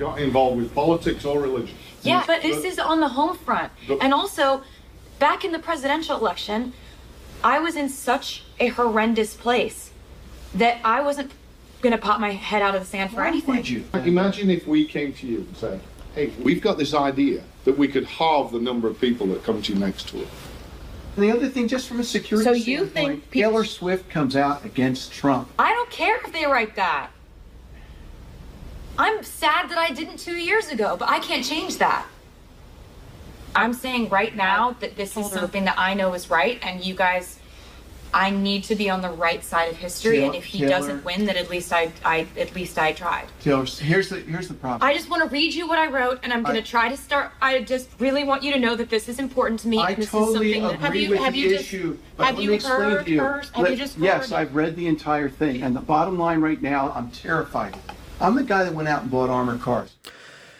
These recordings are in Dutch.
we've not got involved with politics or religion. Yeah, but this is on the home front. And also, back in the presidential election, I was in such a horrendous place that I wasn't going to pop my head out of the sand for Why anything. would you? Imagine if we came to you and said, hey, we've got this idea that we could halve the number of people that come to you next tour. And the other thing, just from a security So you standpoint, think people- Taylor Swift comes out against Trump. I don't care if they write that. I'm sad that I didn't two years ago, but I can't change that. I'm saying right now that this is something that I know is right, and you guys, I need to be on the right side of history. And if he Taylor- doesn't win, then at least I, I, at least I tried. Taylor, here's the here's the problem. I just want to read you what I wrote, and I'm going to try to start. I just really want you to know that this is important to me. I and this totally is something that, have you with have the you issue, just but have let you me explain heard to you. Have Let- you yes. I've read the entire thing, and the bottom line right now, I'm terrified. I'm the guy that went out and bought armored cars.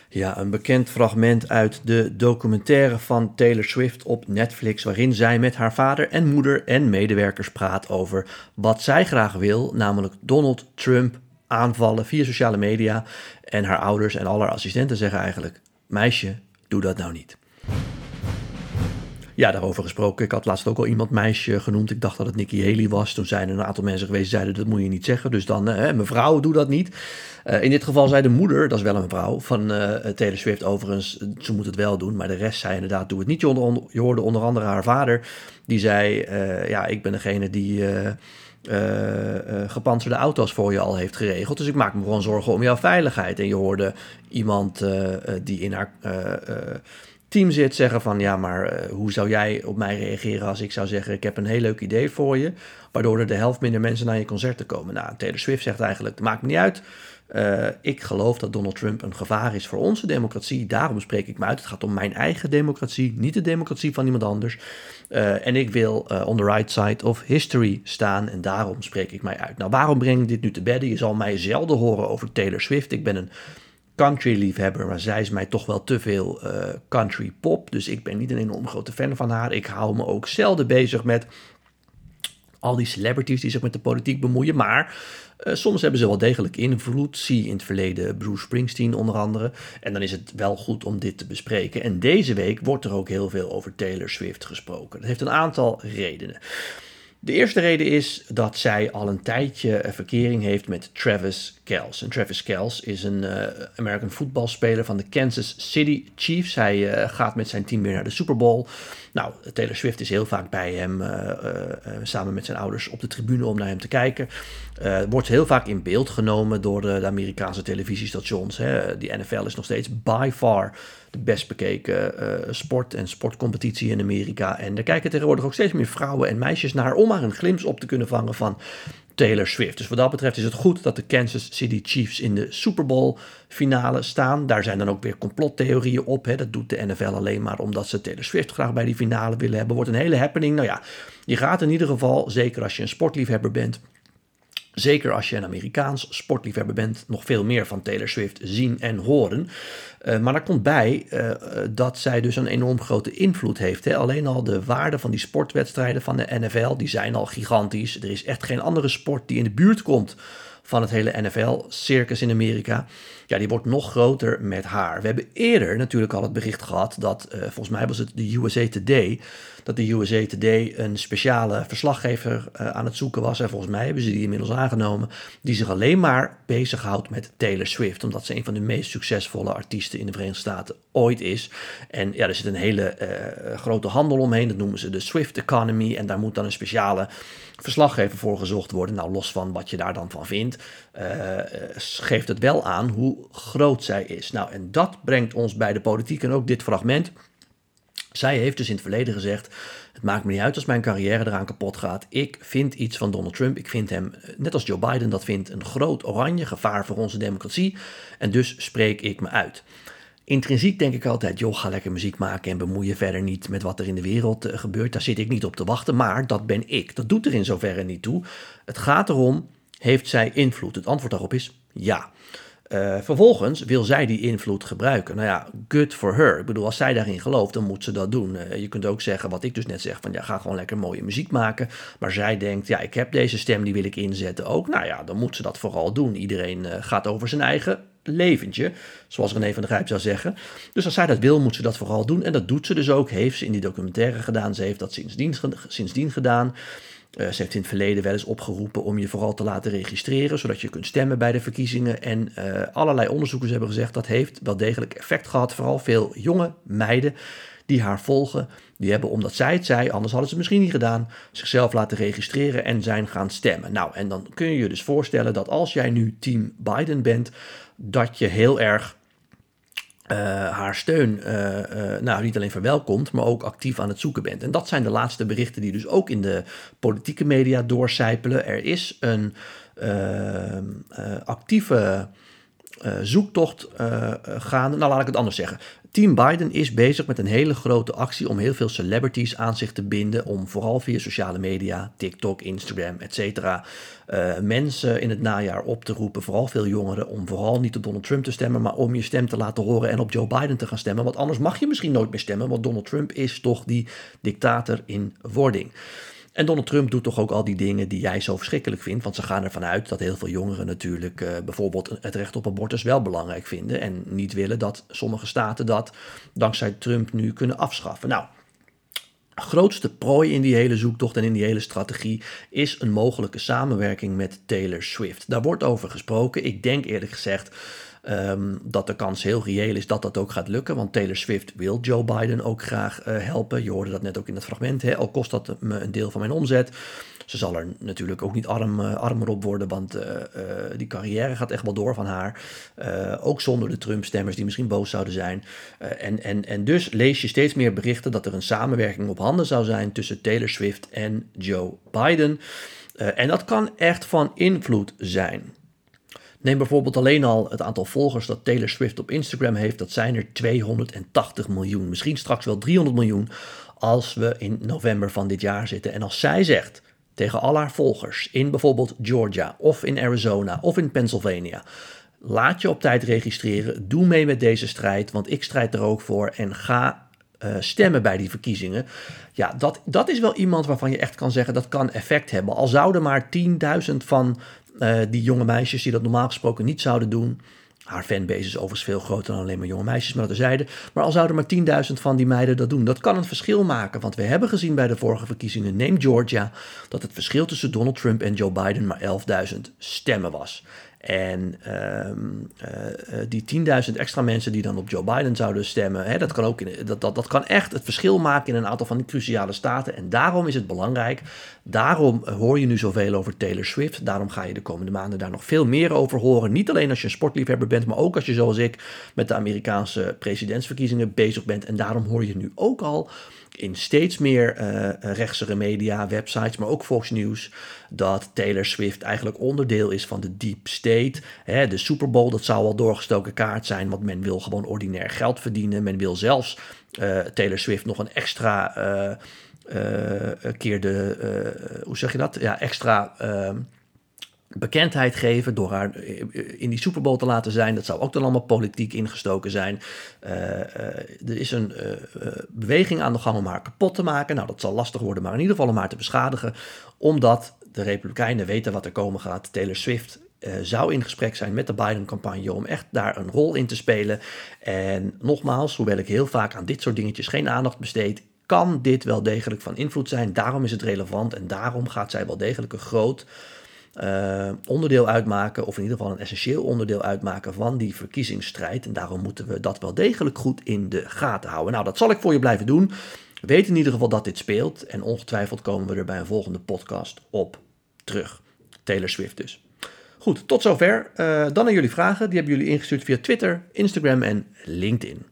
Ja, een bekend fragment uit de documentaire van Taylor Swift op Netflix, waarin zij met haar vader en moeder en medewerkers praat over wat zij graag wil, namelijk Donald Trump aanvallen via sociale media. En haar ouders en al haar assistenten zeggen eigenlijk: meisje, doe dat nou niet. Ja, daarover gesproken. Ik had laatst ook al iemand meisje genoemd. Ik dacht dat het Nikki Haley was. Toen zijn er een aantal mensen geweest zeiden dat moet je niet zeggen. Dus dan, eh, mevrouw, doe dat niet. Eh, in dit geval zei de moeder, dat is wel een vrouw, van eh Taylor Swift overigens, ze moet het wel doen. Maar de rest zei inderdaad, doe het niet. Je, onder- je hoorde onder andere haar vader, die zei, eh, ja, ik ben degene die... eh, gepantserde auto's voor je al heeft geregeld. Dus ik maak me gewoon zorgen om jouw veiligheid. En je hoorde iemand die in haar team zit zeggen van... ja, maar eh, hoe zou jij op mij reageren als ik zou zeggen... ik heb een heel leuk idee voor je... waardoor er de helft minder mensen naar je concerten komen. Nou, Taylor Swift zegt eigenlijk, het maakt me niet uit... Eh, ik geloof dat Donald Trump een gevaar is voor onze democratie. Daarom spreek ik me uit. Het gaat om mijn eigen democratie, niet de democratie van iemand anders. Eh, en ik wil on the right side of history staan en daarom spreek ik mij uit. Nou, waarom breng ik dit nu te bedden? Je zal mij zelden horen over Taylor Swift. Ik ben een country liefhebber, maar zij is mij toch wel te veel eh, country pop. Dus ik ben niet een enorm grote fan van haar. Ik hou me ook zelden bezig met al die celebrities die zich met de politiek bemoeien. Maar eh, soms hebben ze wel degelijk invloed. Zie in het verleden Bruce Springsteen onder andere. En dan is het wel goed om dit te bespreken. En deze week wordt er ook heel veel over Taylor Swift gesproken. Dat heeft een aantal redenen. De eerste reden is dat zij al een tijdje een verkering heeft met Travis Kelce. En Travis Kelce is een eh, American voetbalspeler van de Kansas City Chiefs. Hij eh, gaat met zijn team weer naar de Super Bowl. Nou, Taylor Swift is heel vaak bij hem, eh, eh, eh, samen met zijn ouders, op de tribune om naar hem te kijken. Eh, wordt heel vaak in beeld genomen door de, de Amerikaanse televisiestations. Hè. Die NFL is nog steeds by far de best bekeken eh, sport en sportcompetitie in Amerika. En er kijken tegenwoordig ook steeds meer vrouwen en meisjes naar om maar een glimp op te kunnen vangen van Taylor Swift. Dus wat dat betreft is het goed dat de Kansas City Chiefs in de Super Bowl finale staan. Daar zijn dan ook weer complottheorieën op. Hè. Dat doet de NFL alleen maar omdat ze Taylor Swift graag bij die finale willen hebben. Wordt een hele happening. Nou ja, je gaat in ieder geval, zeker als je een sportliefhebber bent, Zeker als je een Amerikaans sportliefhebber bent, nog veel meer van Taylor Swift zien en horen. Uh, maar daar komt bij uh, dat zij dus een enorm grote invloed heeft. Hè. Alleen al de waarde van die sportwedstrijden van de NFL, die zijn al gigantisch. Er is echt geen andere sport die in de buurt komt van het hele NFL-circus in Amerika. Ja, die wordt nog groter met haar. We hebben eerder natuurlijk al het bericht gehad dat, uh, volgens mij was het de USA Today, dat de USA Today een speciale verslaggever uh, aan het zoeken was. En volgens mij hebben ze die inmiddels aangenomen, die zich alleen maar bezighoudt met Taylor Swift, omdat ze een van de meest succesvolle artiesten in de Verenigde Staten ooit is. En ja, er zit een hele uh, grote handel omheen, dat noemen ze de Swift Economy. En daar moet dan een speciale verslaggever voor gezocht worden. Nou, los van wat je daar dan van vindt, uh, geeft het wel aan hoe groot zij is. Nou, en dat brengt ons bij de politiek en ook dit fragment. Zij heeft dus in het verleden gezegd: Het maakt me niet uit als mijn carrière eraan kapot gaat. Ik vind iets van Donald Trump. Ik vind hem, net als Joe Biden dat vindt, een groot oranje gevaar voor onze democratie. En dus spreek ik me uit. Intrinsiek denk ik altijd, joh, ga lekker muziek maken en bemoei je verder niet met wat er in de wereld uh, gebeurt. Daar zit ik niet op te wachten, maar dat ben ik. Dat doet er in zoverre niet toe. Het gaat erom, heeft zij invloed? Het antwoord daarop is ja. Uh, vervolgens wil zij die invloed gebruiken. Nou ja, good for her. Ik bedoel, als zij daarin gelooft, dan moet ze dat doen. Uh, je kunt ook zeggen, wat ik dus net zeg, van ja, ga gewoon lekker mooie muziek maken. Maar zij denkt, ja, ik heb deze stem, die wil ik inzetten ook. Nou ja, dan moet ze dat vooral doen. Iedereen uh, gaat over zijn eigen leventje, zoals René van der Grijp zou zeggen. Dus als zij dat wil, moet ze dat vooral doen. En dat doet ze dus ook, heeft ze in die documentaire gedaan. Ze heeft dat sindsdien, sindsdien gedaan. Uh, ze heeft in het verleden wel eens opgeroepen om je vooral te laten registreren, zodat je kunt stemmen bij de verkiezingen. En uh, allerlei onderzoekers hebben gezegd dat heeft wel degelijk effect gehad. Vooral veel jonge meiden die haar volgen, die hebben omdat zij het zei, anders hadden ze het misschien niet gedaan, zichzelf laten registreren en zijn gaan stemmen. Nou, en dan kun je je dus voorstellen dat als jij nu team Biden bent, dat je heel erg uh, haar steun uh, uh, nou, niet alleen verwelkomt, maar ook actief aan het zoeken bent. En dat zijn de laatste berichten die dus ook in de politieke media doorcijpelen. Er is een actieve zoektocht gaande. Nou, laat ik het anders zeggen. Team Biden is bezig met een hele grote actie om heel veel celebrities aan zich te binden. Om vooral via sociale media, TikTok, Instagram, etc. Uh, mensen in het najaar op te roepen, vooral veel jongeren, om vooral niet op Donald Trump te stemmen, maar om je stem te laten horen en op Joe Biden te gaan stemmen. Want anders mag je misschien nooit meer stemmen, want Donald Trump is toch die dictator in wording. En Donald Trump doet toch ook al die dingen die jij zo verschrikkelijk vindt. Want ze gaan ervan uit dat heel veel jongeren natuurlijk uh, bijvoorbeeld het recht op abortus wel belangrijk vinden. En niet willen dat sommige staten dat dankzij Trump nu kunnen afschaffen. Nou, grootste prooi in die hele zoektocht en in die hele strategie is een mogelijke samenwerking met Taylor Swift. Daar wordt over gesproken. Ik denk eerlijk gezegd Um, dat de kans heel reëel is dat dat ook gaat lukken. Want Taylor Swift wil Joe Biden ook graag uh, helpen. Je hoorde dat net ook in het fragment. Hè? Al kost dat me een deel van mijn omzet. Ze zal er natuurlijk ook niet arm, uh, armer op worden. Want uh, die carrière gaat echt wel door van haar. ook zonder de Trump-stemmers die misschien boos zouden zijn. en, en, en dus lees je steeds meer berichten dat er een samenwerking op handen zou zijn tussen Taylor Swift en Joe Biden. en dat kan echt van invloed zijn. Neem bijvoorbeeld alleen al het aantal volgers dat Taylor Swift op Instagram heeft. Dat zijn er 280 miljoen. Misschien straks wel 300 miljoen als we in november van dit jaar zitten. En als zij zegt tegen al haar volgers in bijvoorbeeld Georgia of in Arizona of in Pennsylvania. Laat je op tijd registreren. Doe mee met deze strijd, want ik strijd er ook voor. En ga uh, stemmen bij die verkiezingen. Ja, dat, dat is wel iemand waarvan je echt kan zeggen dat kan effect hebben. Al zouden maar 10.000 van uh, die jonge meisjes die dat normaal gesproken niet zouden doen. Haar fanbase is overigens veel groter dan alleen maar jonge meisjes, maar dat zeiden. Maar al zouden maar 10.000 van die meiden dat doen, dat kan een verschil maken. Want we hebben gezien bij de vorige verkiezingen, neem Georgia, dat het verschil tussen Donald Trump en Joe Biden maar 11.000 stemmen was. En um, uh, die 10.000 extra mensen die dan op Joe Biden zouden stemmen, hè, dat, kan ook in, dat, dat, dat kan echt het verschil maken in een aantal van die cruciale staten. En daarom is het belangrijk. Daarom hoor je nu zoveel over Taylor Swift. Daarom ga je de komende maanden daar nog veel meer over horen. Niet alleen als je een sportliefhebber bent, maar ook als je zoals ik met de Amerikaanse presidentsverkiezingen bezig bent. En daarom hoor je nu ook al in steeds meer uh, rechtsere media, websites, maar ook Fox News, dat Taylor Swift eigenlijk onderdeel is van de deep state. Hè, de Super Bowl, dat zou al doorgestoken kaart zijn, want men wil gewoon ordinair geld verdienen. Men wil zelfs uh, Taylor Swift nog een extra keer de, hoe zeg je dat? Ja, extra ehm, bekendheid geven door haar in die Super Bowl te laten zijn. Dat zou ook dan allemaal politiek ingestoken zijn. Er is een beweging aan de gang om haar kapot te maken. Nou, dat zal lastig worden, maar in ieder geval om haar te beschadigen. Omdat de Republikeinen weten wat er komen gaat. Taylor Swift zou in gesprek zijn met de Biden-campagne om echt daar een rol in te spelen. En nogmaals, hoewel ik heel vaak aan dit soort dingetjes geen aandacht besteed, kan dit wel degelijk van invloed zijn. Daarom is het relevant en daarom gaat zij wel degelijk een groot uh, onderdeel uitmaken, of in ieder geval een essentieel onderdeel uitmaken van die verkiezingsstrijd. En daarom moeten we dat wel degelijk goed in de gaten houden. Nou, dat zal ik voor je blijven doen. Weet in ieder geval dat dit speelt. En ongetwijfeld komen we er bij een volgende podcast op terug. Taylor Swift dus. Goed, tot zover. Uh, dan aan jullie vragen. Die hebben jullie ingestuurd via Twitter, Instagram en LinkedIn.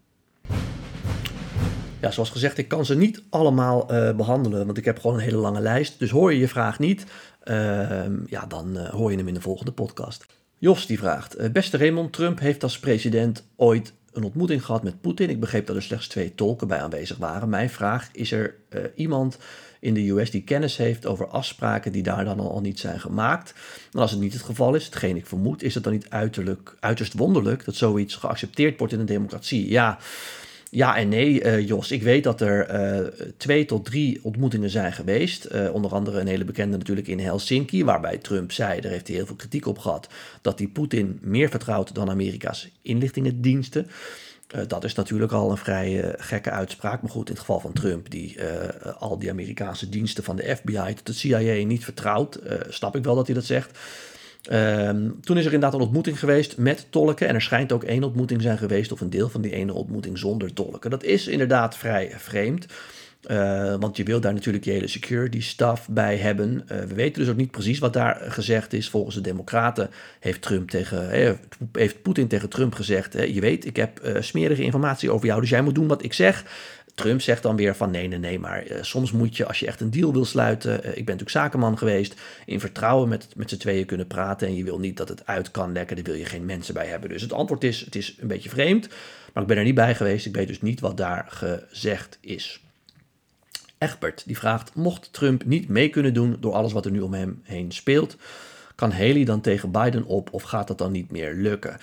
Ja, zoals gezegd, ik kan ze niet allemaal uh, behandelen, want ik heb gewoon een hele lange lijst. Dus hoor je je vraag niet, uh, ja, dan hoor je hem in de volgende podcast. Jos die vraagt, beste Raymond, Trump heeft als president ooit een ontmoeting gehad met Poetin. Ik begreep dat er slechts twee tolken bij aanwezig waren. Mijn vraag, is er iemand in de US die kennis heeft over afspraken die daar dan al niet zijn gemaakt? En als het niet het geval is, hetgeen ik vermoed, is het dan niet uiterlijk, uiterst wonderlijk dat zoiets geaccepteerd wordt in een democratie? Ja, ja en nee, uh, Jos. Ik weet dat er uh, twee tot drie ontmoetingen zijn geweest. Uh, onder andere een hele bekende natuurlijk in Helsinki, waarbij Trump zei, daar heeft hij heel veel kritiek op gehad, dat hij Poetin meer vertrouwt dan Amerika's inlichtingendiensten. Dat is natuurlijk al een vrij gekke uitspraak. Maar goed, in het geval van Trump, die al die Amerikaanse diensten van de FBI tot de CIA niet vertrouwt, snap ik wel dat hij dat zegt. Um, toen is er inderdaad een ontmoeting geweest met tolken. En er schijnt ook één ontmoeting zijn geweest, of een deel van die ene ontmoeting zonder tolken. Dat is inderdaad vrij vreemd. Uh, want je wil daar natuurlijk je hele security staff bij hebben. Uh, we weten dus ook niet precies wat daar gezegd is. Volgens de Democraten heeft, Trump tegen, eh, heeft Poetin tegen Trump gezegd: Je weet, ik heb smerige informatie over jou, dus jij moet doen wat ik zeg. Trump zegt dan weer van nee, nee, nee, maar soms moet je als je echt een deal wil sluiten, ik ben natuurlijk zakenman geweest, in vertrouwen met, met z'n tweeën kunnen praten en je wil niet dat het uit kan lekken, daar wil je geen mensen bij hebben. Dus het antwoord is, het is een beetje vreemd, maar ik ben er niet bij geweest, ik weet dus niet wat daar gezegd is. Egbert die vraagt, mocht Trump niet mee kunnen doen door alles wat er nu om hem heen speelt, kan Haley dan tegen Biden op of gaat dat dan niet meer lukken?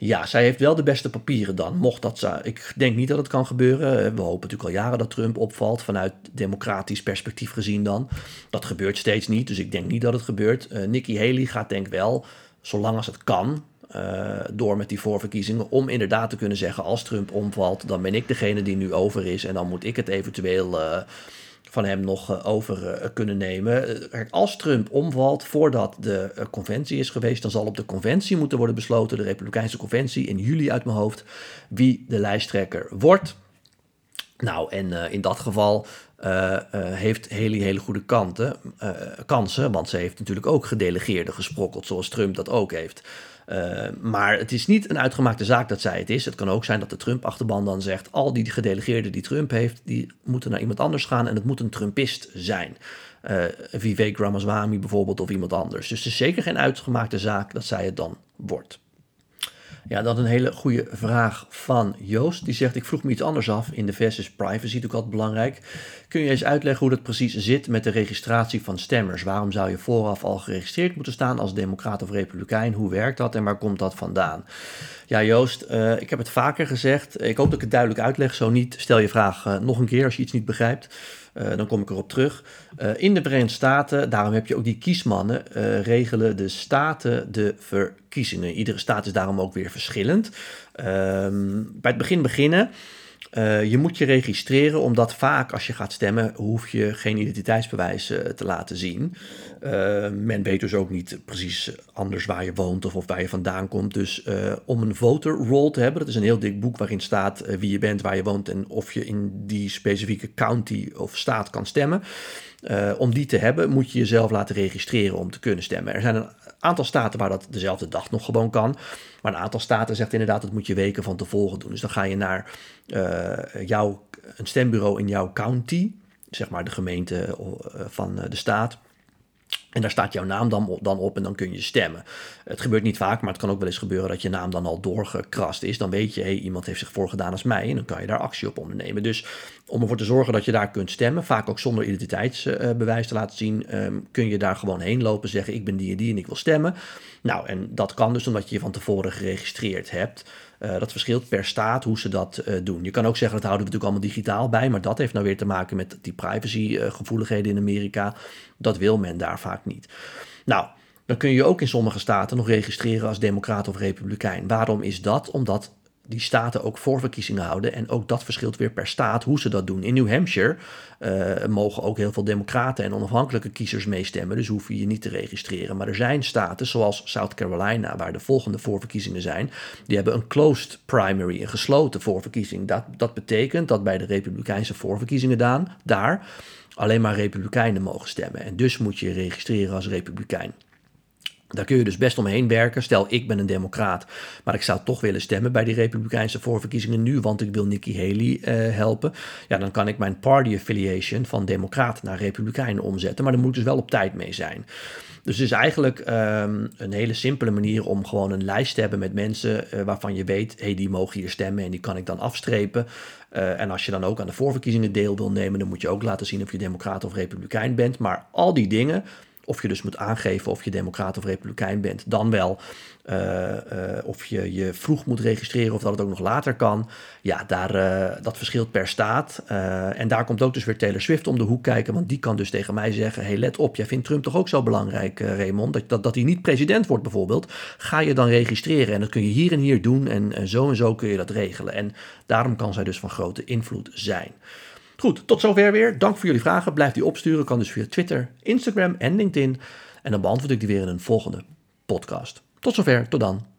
Ja, zij heeft wel de beste papieren dan. Mocht dat ze. Ik denk niet dat het kan gebeuren. We hopen natuurlijk al jaren dat Trump opvalt. Vanuit democratisch perspectief gezien dan. Dat gebeurt steeds niet. Dus ik denk niet dat het gebeurt. Uh, Nikki Haley gaat denk wel, zolang als het kan. Uh, door met die voorverkiezingen. Om inderdaad te kunnen zeggen: als Trump omvalt, dan ben ik degene die nu over is. En dan moet ik het eventueel. Uh, van hem nog uh, over kunnen nemen. als Trump omvalt voordat de conventie is geweest, dan zal op de conventie moeten worden besloten, de Republikeinse conventie in juli uit mijn hoofd, wie de lijsttrekker wordt. Nou, en in dat geval heeft Haley hele goede kanten, kansen, want ze heeft natuurlijk ook gedelegeerden gesprokkeld, zoals Trump dat ook heeft. Maar het is niet een uitgemaakte zaak dat zij het is. Het kan ook zijn dat de Trump-achterban dan zegt: al die gedelegeerden die Trump heeft, die moeten naar iemand anders gaan en het moet een Trumpist zijn. Uh, Vivek Ramaswamy bijvoorbeeld of iemand anders. Dus het is zeker geen uitgemaakte zaak dat zij het dan wordt. Ja, dan een hele goede vraag van Joost. Die zegt: Ik vroeg me iets anders af. In de VS is privacy natuurlijk altijd belangrijk. Kun je eens uitleggen hoe dat precies zit met de registratie van stemmers? Waarom zou je vooraf al geregistreerd moeten staan als Democrat of Republikein? Hoe werkt dat en waar komt dat vandaan? Ja, Joost, uh, ik heb het vaker gezegd. Ik hoop dat ik het duidelijk uitleg. Zo niet, stel je vraag uh, nog een keer als je iets niet begrijpt. Uh, dan kom ik erop terug. Uh, in de Verenigde Staten, daarom heb je ook die kiesmannen, uh, regelen de staten de verkiezingen. Iedere staat is daarom ook weer verschillend. Ehm, bij het begin beginnen. Uh, je moet je registreren, omdat vaak als je gaat stemmen, hoef je geen identiteitsbewijs uh, te laten zien. Uh, men weet dus ook niet precies anders waar je woont of, of waar je vandaan komt. Dus om een voter roll te hebben, dat is een heel dik boek waarin staat wie je bent, waar je woont en of je in die specifieke county of staat kan stemmen. Om die te hebben, moet je jezelf laten registreren om te kunnen stemmen. Er zijn een aantal staten waar dat dezelfde dag nog gewoon kan. Maar een aantal staten zegt inderdaad, dat moet je weken van tevoren doen. Dus dan ga je naar uh, jouw, een stembureau in jouw county, zeg maar de gemeente uh, van de staat. En daar staat jouw naam dan, op en dan kun je stemmen. Het gebeurt niet vaak, maar het kan ook wel eens gebeuren dat je naam dan al doorgekrast is. Dan weet je, hé, iemand heeft zich voorgedaan als mij en dan kan je daar actie op ondernemen. Dus om ervoor te zorgen dat je daar kunt stemmen, vaak ook zonder identiteitsbewijs te laten zien, um, kun je daar gewoon heen lopen, zeggen ik ben die en die en ik wil stemmen. Nou, en dat kan dus omdat je je van tevoren geregistreerd hebt. Uh, dat verschilt per staat hoe ze dat uh, doen. Je kan ook zeggen, dat houden we natuurlijk allemaal digitaal bij, maar dat heeft nou weer te maken met die privacygevoeligheden in Amerika. Dat wil men daar vaak niet. Nou, dan kun je ook in sommige staten nog registreren als democraat of republikein. Waarom is dat? Omdat die staten ook voorverkiezingen houden. En ook dat verschilt weer per staat hoe ze dat doen. In New Hampshire uh, mogen ook heel veel democraten en onafhankelijke kiezers meestemmen. Dus hoef je je niet te registreren. Maar er zijn staten zoals South Carolina, waar de volgende voorverkiezingen zijn. Die hebben een closed primary, een gesloten voorverkiezing. Dat, dat betekent dat bij de republikeinse voorverkiezingen dan, daar alleen maar republikeinen mogen stemmen. En dus moet je je registreren als republikein. Daar kun je dus best omheen werken. Stel, ik ben een democraat, maar ik zou toch willen stemmen bij die republikeinse voorverkiezingen nu, want ik wil Nikki Haley eh, helpen. Ja, dan kan ik mijn party affiliation van democraat naar republikein omzetten, maar daar moet dus wel op tijd mee zijn. Dus het is eigenlijk ehm, een hele simpele manier om gewoon een lijst te hebben met mensen eh, waarvan je weet, hé, hey, die mogen hier stemmen en die kan ik dan afstrepen. Uh, en als je dan ook aan de voorverkiezingen deel wil nemen, dan moet je ook laten zien of je democraat of republikein bent. Maar al die dingen, of je dus moet aangeven of je democraat of republikein bent, dan wel uh, uh, of je je vroeg moet registreren of dat het ook nog later kan. Ja, daar, uh, dat verschilt per staat. en daar komt ook dus weer Taylor Swift om de hoek kijken, want die kan dus tegen mij zeggen: hey, let op, jij vindt Trump toch ook zo belangrijk, Raymond, dat, dat, dat hij niet president wordt bijvoorbeeld. Ga je dan registreren en dat kun je hier en hier doen en, en zo en zo kun je dat regelen. En daarom kan zij dus van grote invloed zijn. Goed, tot zover weer. Dank voor jullie vragen. Blijf die opsturen. Kan dus via Twitter, Instagram en LinkedIn. En dan beantwoord ik die weer in een volgende podcast. Tot zover, tot dan.